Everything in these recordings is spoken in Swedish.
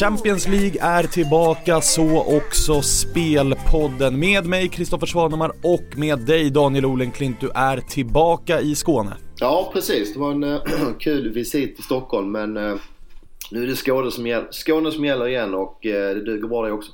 Champions League är tillbaka, så också Spelpodden. Med mig Kristoffer Svanemar och med dig Daniel Olenklint. Du är tillbaka i Skåne. Ja, precis. Det var en äh, kul visit till Stockholm men äh, nu är det Skåne som, gäller, Skåne som gäller igen och äh, det duger bra det också.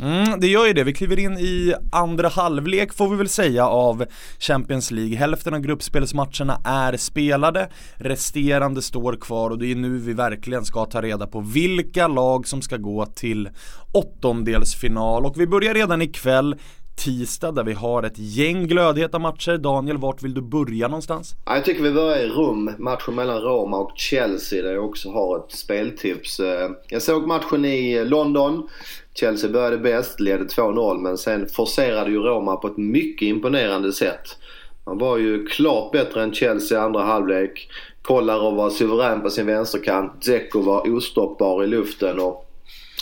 Mm, det gör ju det. Vi kliver in i andra halvlek får vi väl säga av Champions League. Hälften av gruppspelsmatcherna är spelade, resterande står kvar och det är nu vi verkligen ska ta reda på vilka lag som ska gå till åttondelsfinal och vi börjar redan ikväll tisdag där vi har ett gäng glödheta matcher. Daniel, vart vill du börja någonstans? Jag tycker vi börjar i Rom, matchen mellan Roma och Chelsea där jag också har ett speltips. Eh, jag såg matchen i London. Chelsea började bäst, ledde 2-0 men sen forcerade ju Roma på ett mycket imponerande sätt. Man var ju klart bättre än Chelsea i andra halvlek. Kolarov var suverän på sin vänsterkant. Dzeko var ostoppbar i luften och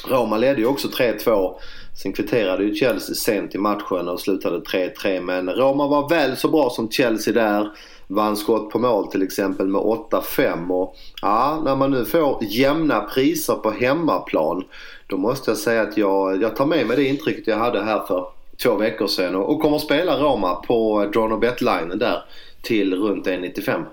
Roma ledde ju också 3-2. Sen kvitterade ju Chelsea sent i matchen och slutade 3-3 men Roma var väl så bra som Chelsea där. Vann skott på mål till exempel med 8-5 och ja, när man nu får jämna priser på hemmaplan då måste jag säga att jag, jag tar med mig det intrycket jag hade här för två veckor sedan och, och kommer spela Roma på Drone Bet-linen där till runt 1,95.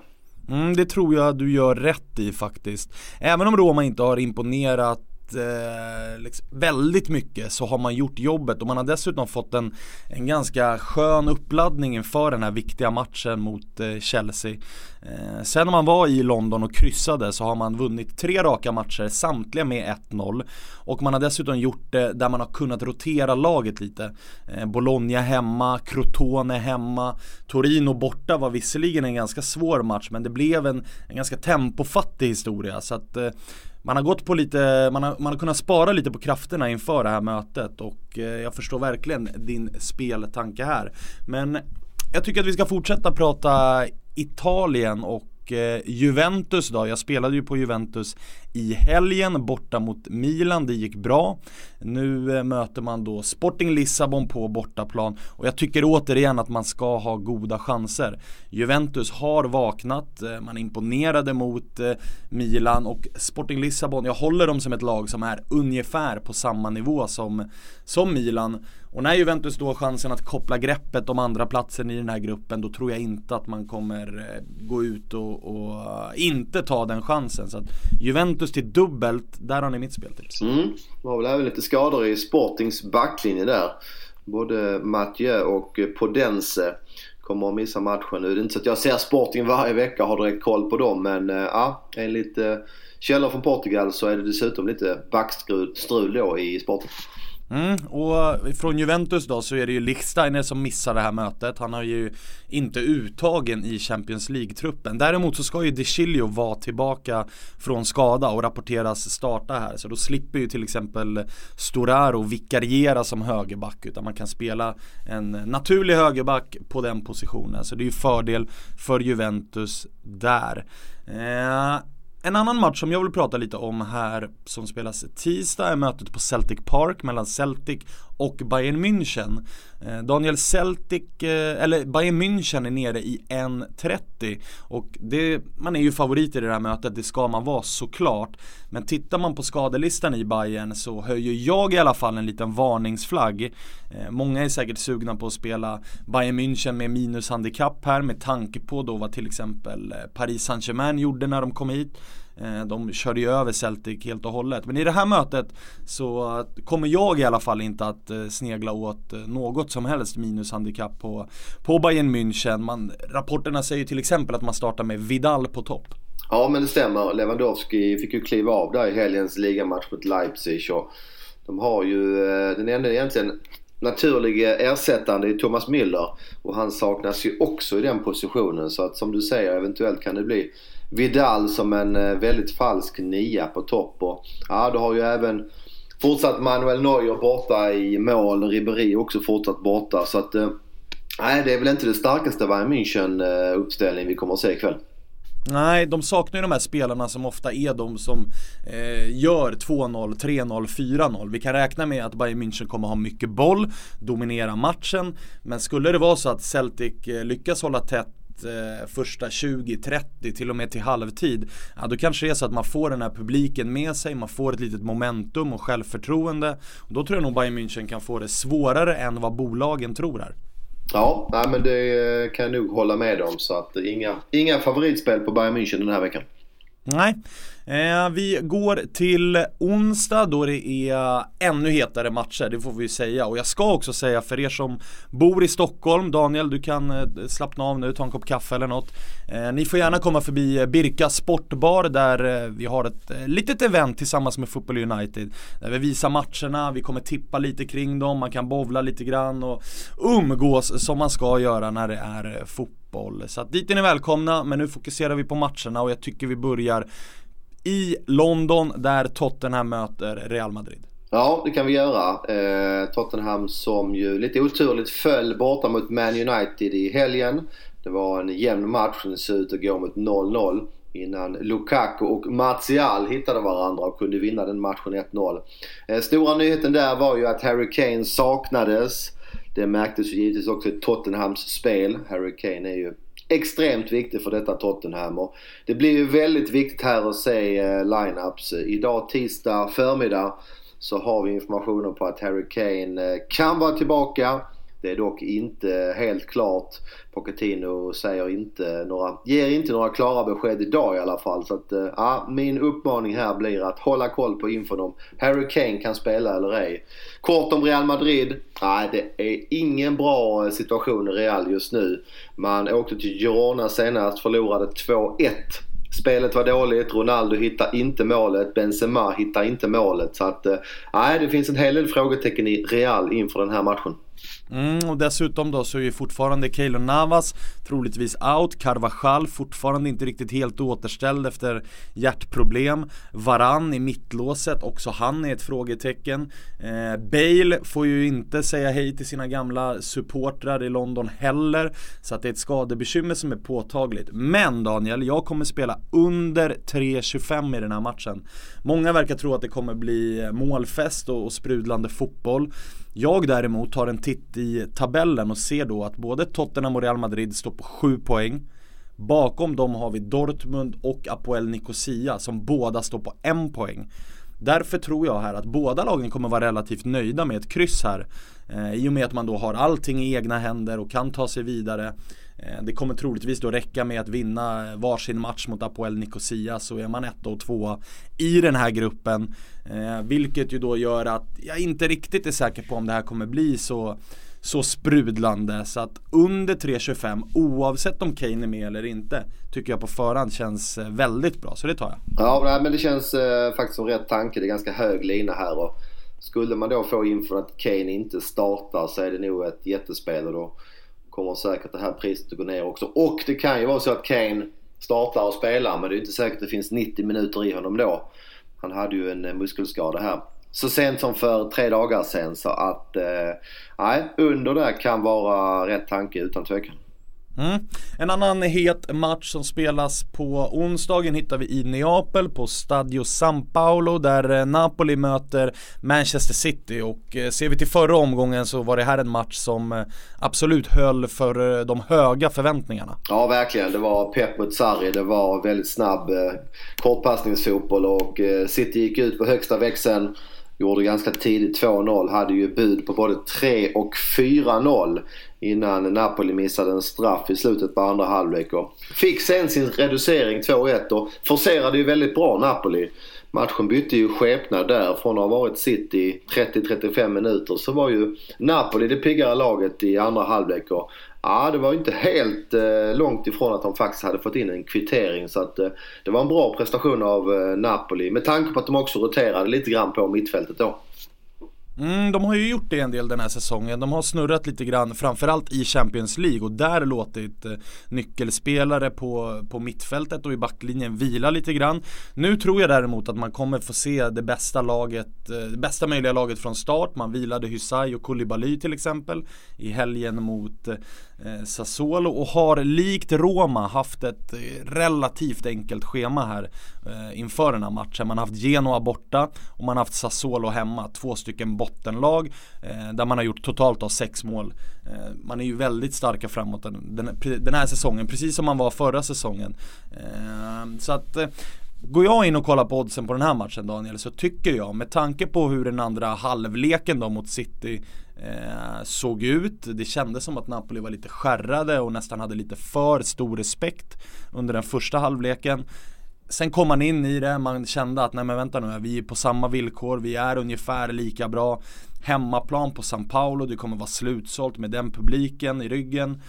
Mm, det tror jag du gör rätt i faktiskt. Även om Roma inte har imponerat eh, liksom, väldigt mycket så har man gjort jobbet och man har dessutom fått en, en ganska skön uppladdning inför den här viktiga matchen mot eh, Chelsea. Eh, sen när man var i London och kryssade så har man vunnit tre raka matcher, samtliga med 1-0. Och man har dessutom gjort det där man har kunnat rotera laget lite. Eh, Bologna hemma, Crotone hemma, Torino borta var visserligen en ganska svår match men det blev en, en ganska tempofattig historia. Så att eh, man har gått på lite, man har, man har kunnat spara lite på krafterna inför det här mötet och eh, jag förstår verkligen din speltanke här. Men jag tycker att vi ska fortsätta prata Italien och eh, Juventus då, jag spelade ju på Juventus i helgen borta mot Milan, det gick bra. Nu eh, möter man då Sporting Lissabon på bortaplan och jag tycker återigen att man ska ha goda chanser. Juventus har vaknat, eh, man imponerade mot eh, Milan och Sporting Lissabon, jag håller dem som ett lag som är ungefär på samma nivå som, som Milan. Och när Juventus då har chansen att koppla greppet om andra platsen i den här gruppen då tror jag inte att man kommer gå ut och, och inte ta den chansen. Så att Juventus till dubbelt, där har ni mitt speltips. Mm. Det var väl även lite skador i Sportings backlinje där. Både Mathieu och Podense kommer att missa matchen nu. Det är inte så att jag ser Sporting varje vecka och har direkt koll på dem men eh, ja, enligt eh, källor från Portugal så är det dessutom lite backstrul då i Sporting. Mm, och från Juventus då så är det ju Lichsteiner som missar det här mötet. Han har ju inte uttagen i Champions League-truppen. Däremot så ska ju De vara tillbaka från skada och rapporteras starta här. Så då slipper ju till exempel Storaro vikariera som högerback utan man kan spela en naturlig högerback på den positionen. Så det är ju fördel för Juventus där. Eh, en annan match som jag vill prata lite om här som spelas tisdag är mötet på Celtic Park mellan Celtic och Bayern München. Eh, Daniel Celtic, eh, eller Bayern München är nere i 1.30 och det, man är ju favorit i det här mötet, det ska man vara såklart. Men tittar man på skadelistan i Bayern så höjer jag i alla fall en liten varningsflagg. Eh, många är säkert sugna på att spela Bayern München med minushandikapp här med tanke på då vad till exempel Paris Saint-Germain gjorde när de kom hit. Eh, de körde ju över Celtic helt och hållet. Men i det här mötet så kommer jag i alla fall inte att eh, snegla åt eh, något som helst minushandikapp på, på Bayern München. Man, rapporterna säger till exempel att man startar med Vidal på topp. Ja men det stämmer. Lewandowski fick ju kliva av där i helgens ligamatch mot Leipzig. Och de har ju den enda egentligen naturliga ersättande är Thomas Müller och han saknas ju också i den positionen så att som du säger eventuellt kan det bli Vidal som en eh, väldigt falsk nia på topp. Och, ja, du har ju även fortsatt Manuel Neuer borta i mål. Ribéry också fortsatt borta. Så att, eh, nej, det är väl inte det starkaste Bayern München-uppställning eh, vi kommer att se ikväll. Nej, de saknar ju de här spelarna som ofta är de som eh, gör 2-0, 3-0, 4-0. Vi kan räkna med att Bayern München kommer ha mycket boll, dominera matchen. Men skulle det vara så att Celtic eh, lyckas hålla tätt eh, första 20-30 till och med till halvtid. Ja, då kanske det är så att man får den här publiken med sig, man får ett litet momentum och självförtroende. Och då tror jag nog Bayern München kan få det svårare än vad bolagen tror här. Ja, nej, men det kan jag nog hålla med om. Så att inga, inga favoritspel på Bayern München den här veckan. Nej, Eh, vi går till onsdag då det är ännu hetare matcher, det får vi säga. Och jag ska också säga för er som bor i Stockholm, Daniel du kan eh, slappna av nu, ta en kopp kaffe eller något. Eh, ni får gärna komma förbi eh, Birka Sportbar där eh, vi har ett eh, litet event tillsammans med Football United. Där vi visar matcherna, vi kommer tippa lite kring dem, man kan bovla lite grann och umgås som man ska göra när det är eh, fotboll. Så att dit är ni välkomna, men nu fokuserar vi på matcherna och jag tycker vi börjar i London där Tottenham möter Real Madrid. Ja, det kan vi göra. Eh, Tottenham som ju lite oturligt föll borta mot Man United i helgen. Det var en jämn match, den ser ut att gå mot 0-0 innan Lukaku och Martial hittade varandra och kunde vinna den matchen 1-0. Eh, stora nyheten där var ju att Harry Kane saknades. Det märktes ju givetvis också i Tottenhams spel. Harry Kane är ju extremt viktig för detta Tottenham och det blir ju väldigt viktigt här att se eh, lineups. Idag tisdag förmiddag så har vi informationen på att Harry Kane eh, kan vara tillbaka. Det är dock inte helt klart. Pochettino säger inte några, ger inte några klara besked idag i alla fall. Så att, eh, ja, min uppmaning här blir att hålla koll på infon om Harry Kane kan spela eller ej. Kort om Real Madrid. Nej, det är ingen bra eh, situation i Real just nu. Man åkte till Girona senast, förlorade 2-1 Spelet var dåligt, Ronaldo hittar inte målet, Benzema hittar inte målet. Så att, eh, nej, det finns en hel del frågetecken i Real inför den här matchen. Mm, och dessutom då så är ju fortfarande Keylor Navas troligtvis out. Carvajal fortfarande inte riktigt helt återställd efter hjärtproblem. Varan i mittlåset, också han är ett frågetecken. Eh, Bale får ju inte säga hej till sina gamla supportrar i London heller. Så att det är ett skadebekymmer som är påtagligt. Men Daniel, jag kommer spela under 3.25 i den här matchen. Många verkar tro att det kommer bli målfest och, och sprudlande fotboll. Jag däremot tar en titt i tabellen och ser då att både Tottenham och Real Madrid står på 7 poäng. Bakom dem har vi Dortmund och Apoel Nicosia som båda står på en poäng. Därför tror jag här att båda lagen kommer vara relativt nöjda med ett kryss här. Eh, I och med att man då har allting i egna händer och kan ta sig vidare. Eh, det kommer troligtvis då räcka med att vinna varsin match mot Apoel Nicosia så är man ett och två i den här gruppen. Eh, vilket ju då gör att jag inte riktigt är säker på om det här kommer bli så så sprudlande så att under 3.25 oavsett om Kane är med eller inte tycker jag på förhand känns eh, väldigt bra så det tar jag. Ja men det känns eh, faktiskt som rätt tanke. Det är ganska hög lina här och skulle man då få inför att Kane inte startar så är det nog ett jättespel och då kommer säkert det här priset att gå ner också. Och det kan ju vara så att Kane startar och spelar men det är inte säkert att det finns 90 minuter i honom då. Han hade ju en eh, muskelskada här så sent som för tre dagar sedan så att eh, nej, under där kan vara rätt tanke utan tvekan. Mm. En annan het match som spelas på onsdagen hittar vi i Neapel på Stadio San Paolo där eh, Napoli möter Manchester City och eh, ser vi till förra omgången så var det här en match som absolut höll för de höga förväntningarna. Ja verkligen, det var Pep mot Sarri, det var väldigt snabb kortpassningsfotboll och City gick ut på högsta växeln Gjorde ganska tidigt 2-0. Hade ju bud på både 3 och 4-0 innan Napoli missade en straff i slutet på andra halvlek. Och fick sen sin reducering 2-1 och forcerade ju väldigt bra Napoli. Matchen bytte ju skepnad där. Från att ha varit City 30-35 minuter så var ju Napoli det piggare laget i andra halvlek. Och Ja, det var inte helt eh, långt ifrån att de faktiskt hade fått in en kvittering. Så att, eh, det var en bra prestation av eh, Napoli med tanke på att de också roterade lite grann på mittfältet då. Mm, de har ju gjort det en del den här säsongen. De har snurrat lite grann, framförallt i Champions League och där låtit eh, nyckelspelare på, på mittfältet och i backlinjen vila lite grann. Nu tror jag däremot att man kommer få se det bästa laget, eh, det bästa möjliga laget från start. Man vilade Hysaj och Koulibaly till exempel i helgen mot eh, Eh, Sassuolo och har likt Roma haft ett eh, relativt enkelt schema här eh, inför den här matchen. Man har haft Genoa borta och man har haft Sassuolo hemma, två stycken bottenlag där man har gjort totalt av sex mål. Man är ju väldigt starka framåt den, den, här säsongen, precis som man var förra säsongen. Så att Går jag in och kollar på oddsen på den här matchen Daniel så tycker jag med tanke på hur den andra halvleken då mot City eh, såg ut. Det kändes som att Napoli var lite skärrade och nästan hade lite för stor respekt under den första halvleken. Sen kom man in i det, man kände att nej men vänta nu, vi är på samma villkor, vi är ungefär lika bra. Hemmaplan på San Paulo, det kommer vara slutsålt med den publiken i ryggen.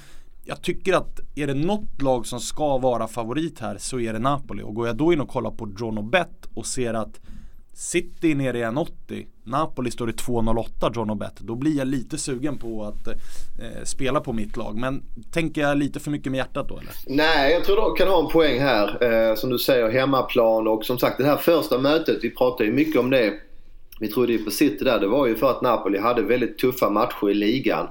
Jag tycker att är det något lag som ska vara favorit här så är det Napoli. Och går jag då in och kollar på Drono Bet och ser att City är nere i 1,80 Napoli står i 2,08 John Bet Då blir jag lite sugen på att eh, spela på mitt lag Men tänker jag lite för mycket med hjärtat då eller? Nej, jag tror de kan ha en poäng här eh, Som du säger, hemmaplan och som sagt det här första mötet Vi pratade ju mycket om det vi trodde ju på City där Det var ju för att Napoli hade väldigt tuffa matcher i ligan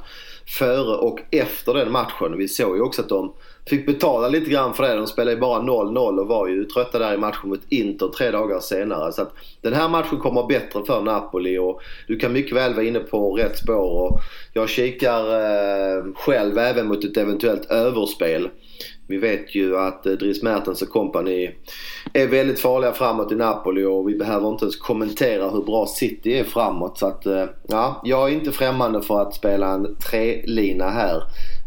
Före och efter den matchen Vi såg ju också att de fick betala lite grann för det. De spelade ju bara 0-0 och var ju trötta där i matchen mot Inter tre dagar senare. Så att den här matchen kommer bättre för Napoli och du kan mycket väl vara inne på rätt spår. Och jag kikar eh, själv även mot ett eventuellt överspel. Vi vet ju att eh, Dries Mertens och kompani är väldigt farliga framåt i Napoli och vi behöver inte ens kommentera hur bra City är framåt. Så att, eh, ja, jag är inte främmande för att spela en trelina här.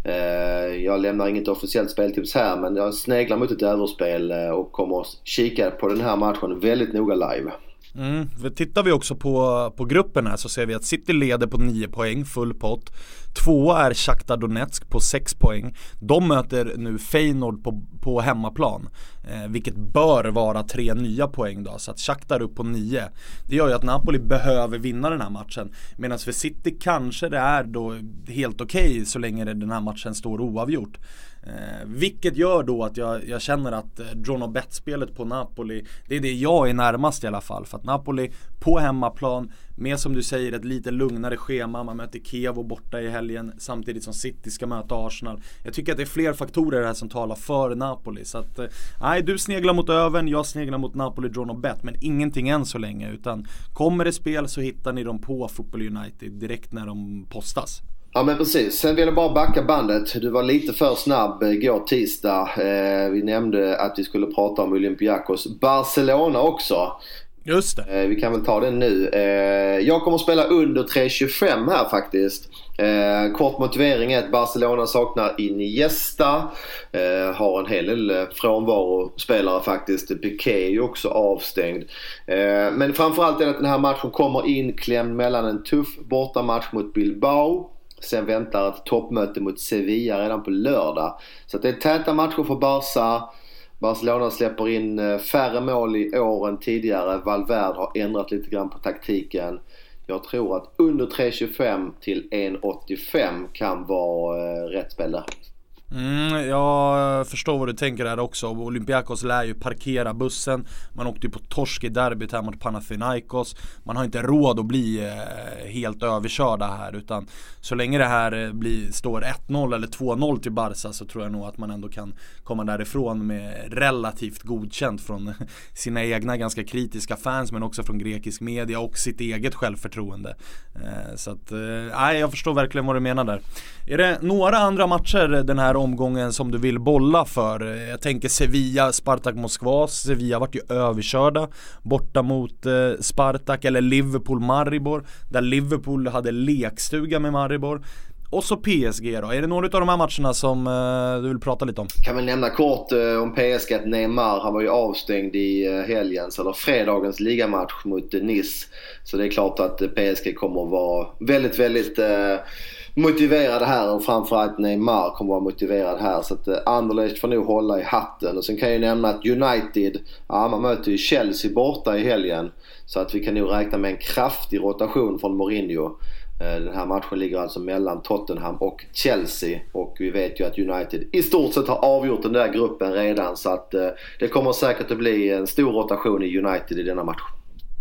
Eh, jag lämnar inget officiellt speltips här men jag sneglar mot ett överspel och kommer att kika på den här matchen väldigt noga live. Mm. Tittar vi också på, på gruppen här så ser vi att City leder på 9 poäng, full pott. Tvåa är Shakhtar Donetsk på 6 poäng. De möter nu Feyenoord på, på hemmaplan. Eh, vilket bör vara tre nya poäng då, så att Shakhtar upp på 9. Det gör ju att Napoli behöver vinna den här matchen. Medan för City kanske det är då helt okej okay, så länge den här matchen står oavgjort. Eh, vilket gör då att jag, jag känner att eh, John och Bet-spelet på Napoli Det är det jag är närmast i alla fall för att Napoli på hemmaplan med som du säger ett lite lugnare schema Man möter Kiev borta i helgen Samtidigt som City ska möta Arsenal Jag tycker att det är fler faktorer här som talar för Napoli Så att eh, Nej du sneglar mot öven Jag sneglar mot Napoli, John och Bet Men ingenting än så länge utan Kommer det spel så hittar ni dem på Football United direkt när de postas Ja men precis. Sen vill jag bara backa bandet. Du var lite för snabb eh, igår tisdag. Eh, vi nämnde att vi skulle prata om Olympiakos Barcelona också. Just det. Eh, vi kan väl ta den nu. Eh, jag kommer att spela under 3.25 här faktiskt. Eh, kort motivering är att Barcelona saknar Iniesta. Eh, har en hel del eh, frånvarospelare faktiskt. Piqué är ju också avstängd. Eh, men framförallt är det att den här matchen kommer inklämd mellan en tuff bortamatch mot Bilbao Sen väntar ett toppmöte mot Sevilla redan på lördag. Så det är täta matcher för Barca. Barcelona släpper in eh, färre mål i år än tidigare. Valverde har ändrat lite grann på taktiken. Jag tror att under 3.25 till 1.85 kan vara eh, rätt spel där. Mm, jag förstår vad du tänker där också. Olympiakos lär ju parkera bussen. Man åkte ju på torsk i derbyt här mot Panathinaikos. Man har inte råd att bli eh, helt överkörda här utan så länge det här eh, blir, står 1-0 eller 2-0 till Barca så tror jag nog att man ändå kan komma därifrån med relativt godkänt från sina egna ganska kritiska fans men också från grekisk media och sitt eget självförtroende. Eh, så att, nej jag förstår verkligen vad du menar där. Är det några andra matcher den här omgången som du vill bolla för? Jag tänker Sevilla, Spartak Moskva. Sevilla vart ju överkörda borta mot eh, Spartak eller Liverpool Maribor. Där Liverpool hade lekstuga med Maribor. Och så PSG då. Är det några av de här matcherna som eh, du vill prata lite om? Kan väl nämna kort eh, om PSG att Neymar, han var ju avstängd i eh, helgens, eller fredagens ligamatch mot Nice. Så det är klart att PSG kommer att vara väldigt, väldigt motiverade här och framförallt Neymar kommer vara motiverad här. Så att eh, Anderlecht får nog hålla i hatten. Och sen kan jag ju nämna att United, ja man möter ju Chelsea borta i helgen. Så att vi kan nog räkna med en kraftig rotation från Mourinho. Eh, den här matchen ligger alltså mellan Tottenham och Chelsea och vi vet ju att United i stort sett har avgjort den där gruppen redan så att eh, det kommer säkert att bli en stor rotation i United i denna match.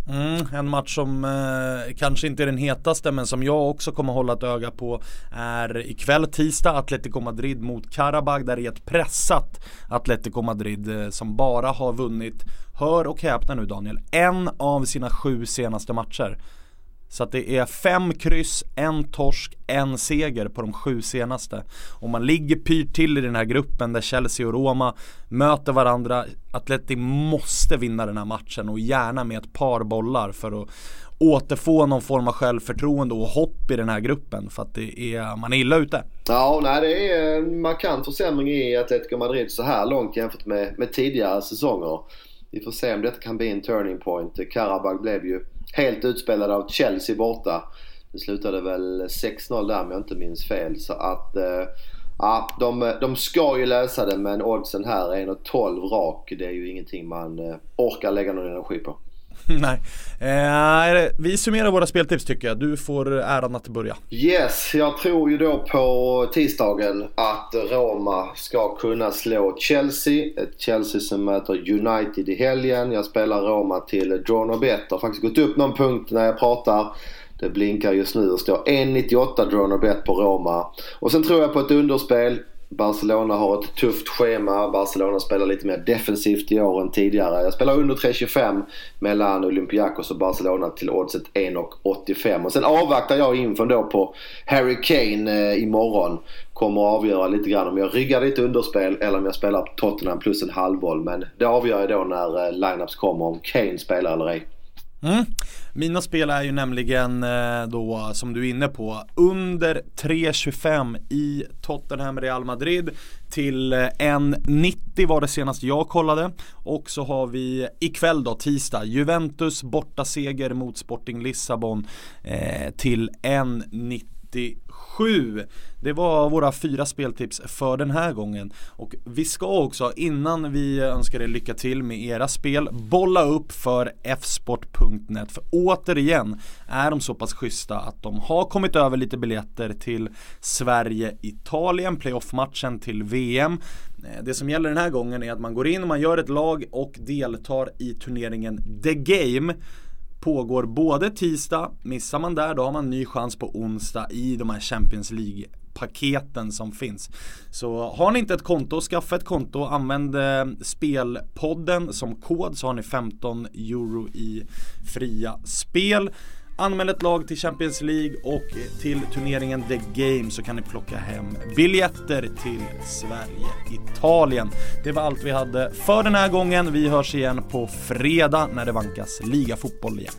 Mm, en match som eh, kanske inte är den hetaste men som jag också kommer hålla ett öga på är ikväll tisdag Atletico Madrid mot Karabag där det är ett pressat Atletico Madrid eh, som bara har vunnit, hör och häpna nu Daniel, en av sina sju senaste matcher. Så att det är fem kryss, en torsk, en seger på de sju senaste. Och man ligger pyrt till i den här gruppen där Chelsea och Roma möter varandra. Atleti måste vinna den här matchen och gärna med ett par bollar för att återfå någon form av självförtroende och hopp i den här gruppen för att det är, man är illa ute. Ja, nej, det är en markant försämring i Atletico Madrid så här långt jämfört med, med tidigare säsonger. Vi får se om detta kan bli en turning point. Karabag blev ju helt utspelad av Chelsea borta. Det slutade väl 6-0 där om jag inte minns fel. Så att eh, ja, de, de ska ju lösa det men oddsen här är 1,12 rak. Det är ju ingenting man eh, orkar lägga någon energi på. Nej. Eh, vi summerar våra speltips tycker jag. Du får äran att börja. Yes, jag tror ju då på tisdagen att Roma ska kunna slå Chelsea. Ett Chelsea som möter United i helgen. Jag spelar Roma till draw no bet. Har faktiskt gått upp någon punkt när jag pratar. Det blinkar just nu och står 1.98 draw no bet på Roma. Och sen tror jag på ett underspel. Barcelona har ett tufft schema. Barcelona spelar lite mer defensivt i år än tidigare. Jag spelar under 3.25 mellan Olympiakos och Barcelona till oddset 1.85. Och sen avvaktar jag inför då på Harry Kane eh, imorgon. Kommer att avgöra lite grann om jag ryggar lite underspel eller om jag spelar Tottenham plus en halvboll. Men det avgör jag då när eh, lineups kommer om Kane spelar eller ej. Mm. Mina spel är ju nämligen eh, då som du är inne på under 3.25 i Tottenham Real Madrid till eh, 1.90 var det senast jag kollade och så har vi ikväll då tisdag Juventus borta seger mot Sporting Lissabon eh, till 1.90 97. Det var våra fyra speltips för den här gången. Och vi ska också, innan vi önskar er lycka till med era spel, bolla upp för fsport.net. För återigen är de så pass schyssta att de har kommit över lite biljetter till Sverige-Italien, playoff-matchen till VM. Eh, det som gäller den här gången är att man går in och man gör ett lag och deltar i turneringen The Game pågår både tisdag, missar man där då har man ny chans på onsdag i de här Champions League paketen som finns. Så har ni inte ett konto, skaffa ett konto, använd eh, spelpodden som kod så har ni 15 euro i fria spel. Anmäl ett lag till Champions League och till turneringen The Game så kan ni plocka hem biljetter till Sverige-Italien. Det var allt vi hade för den här gången. Vi hörs igen på fredag när det vankas ligafotboll igen.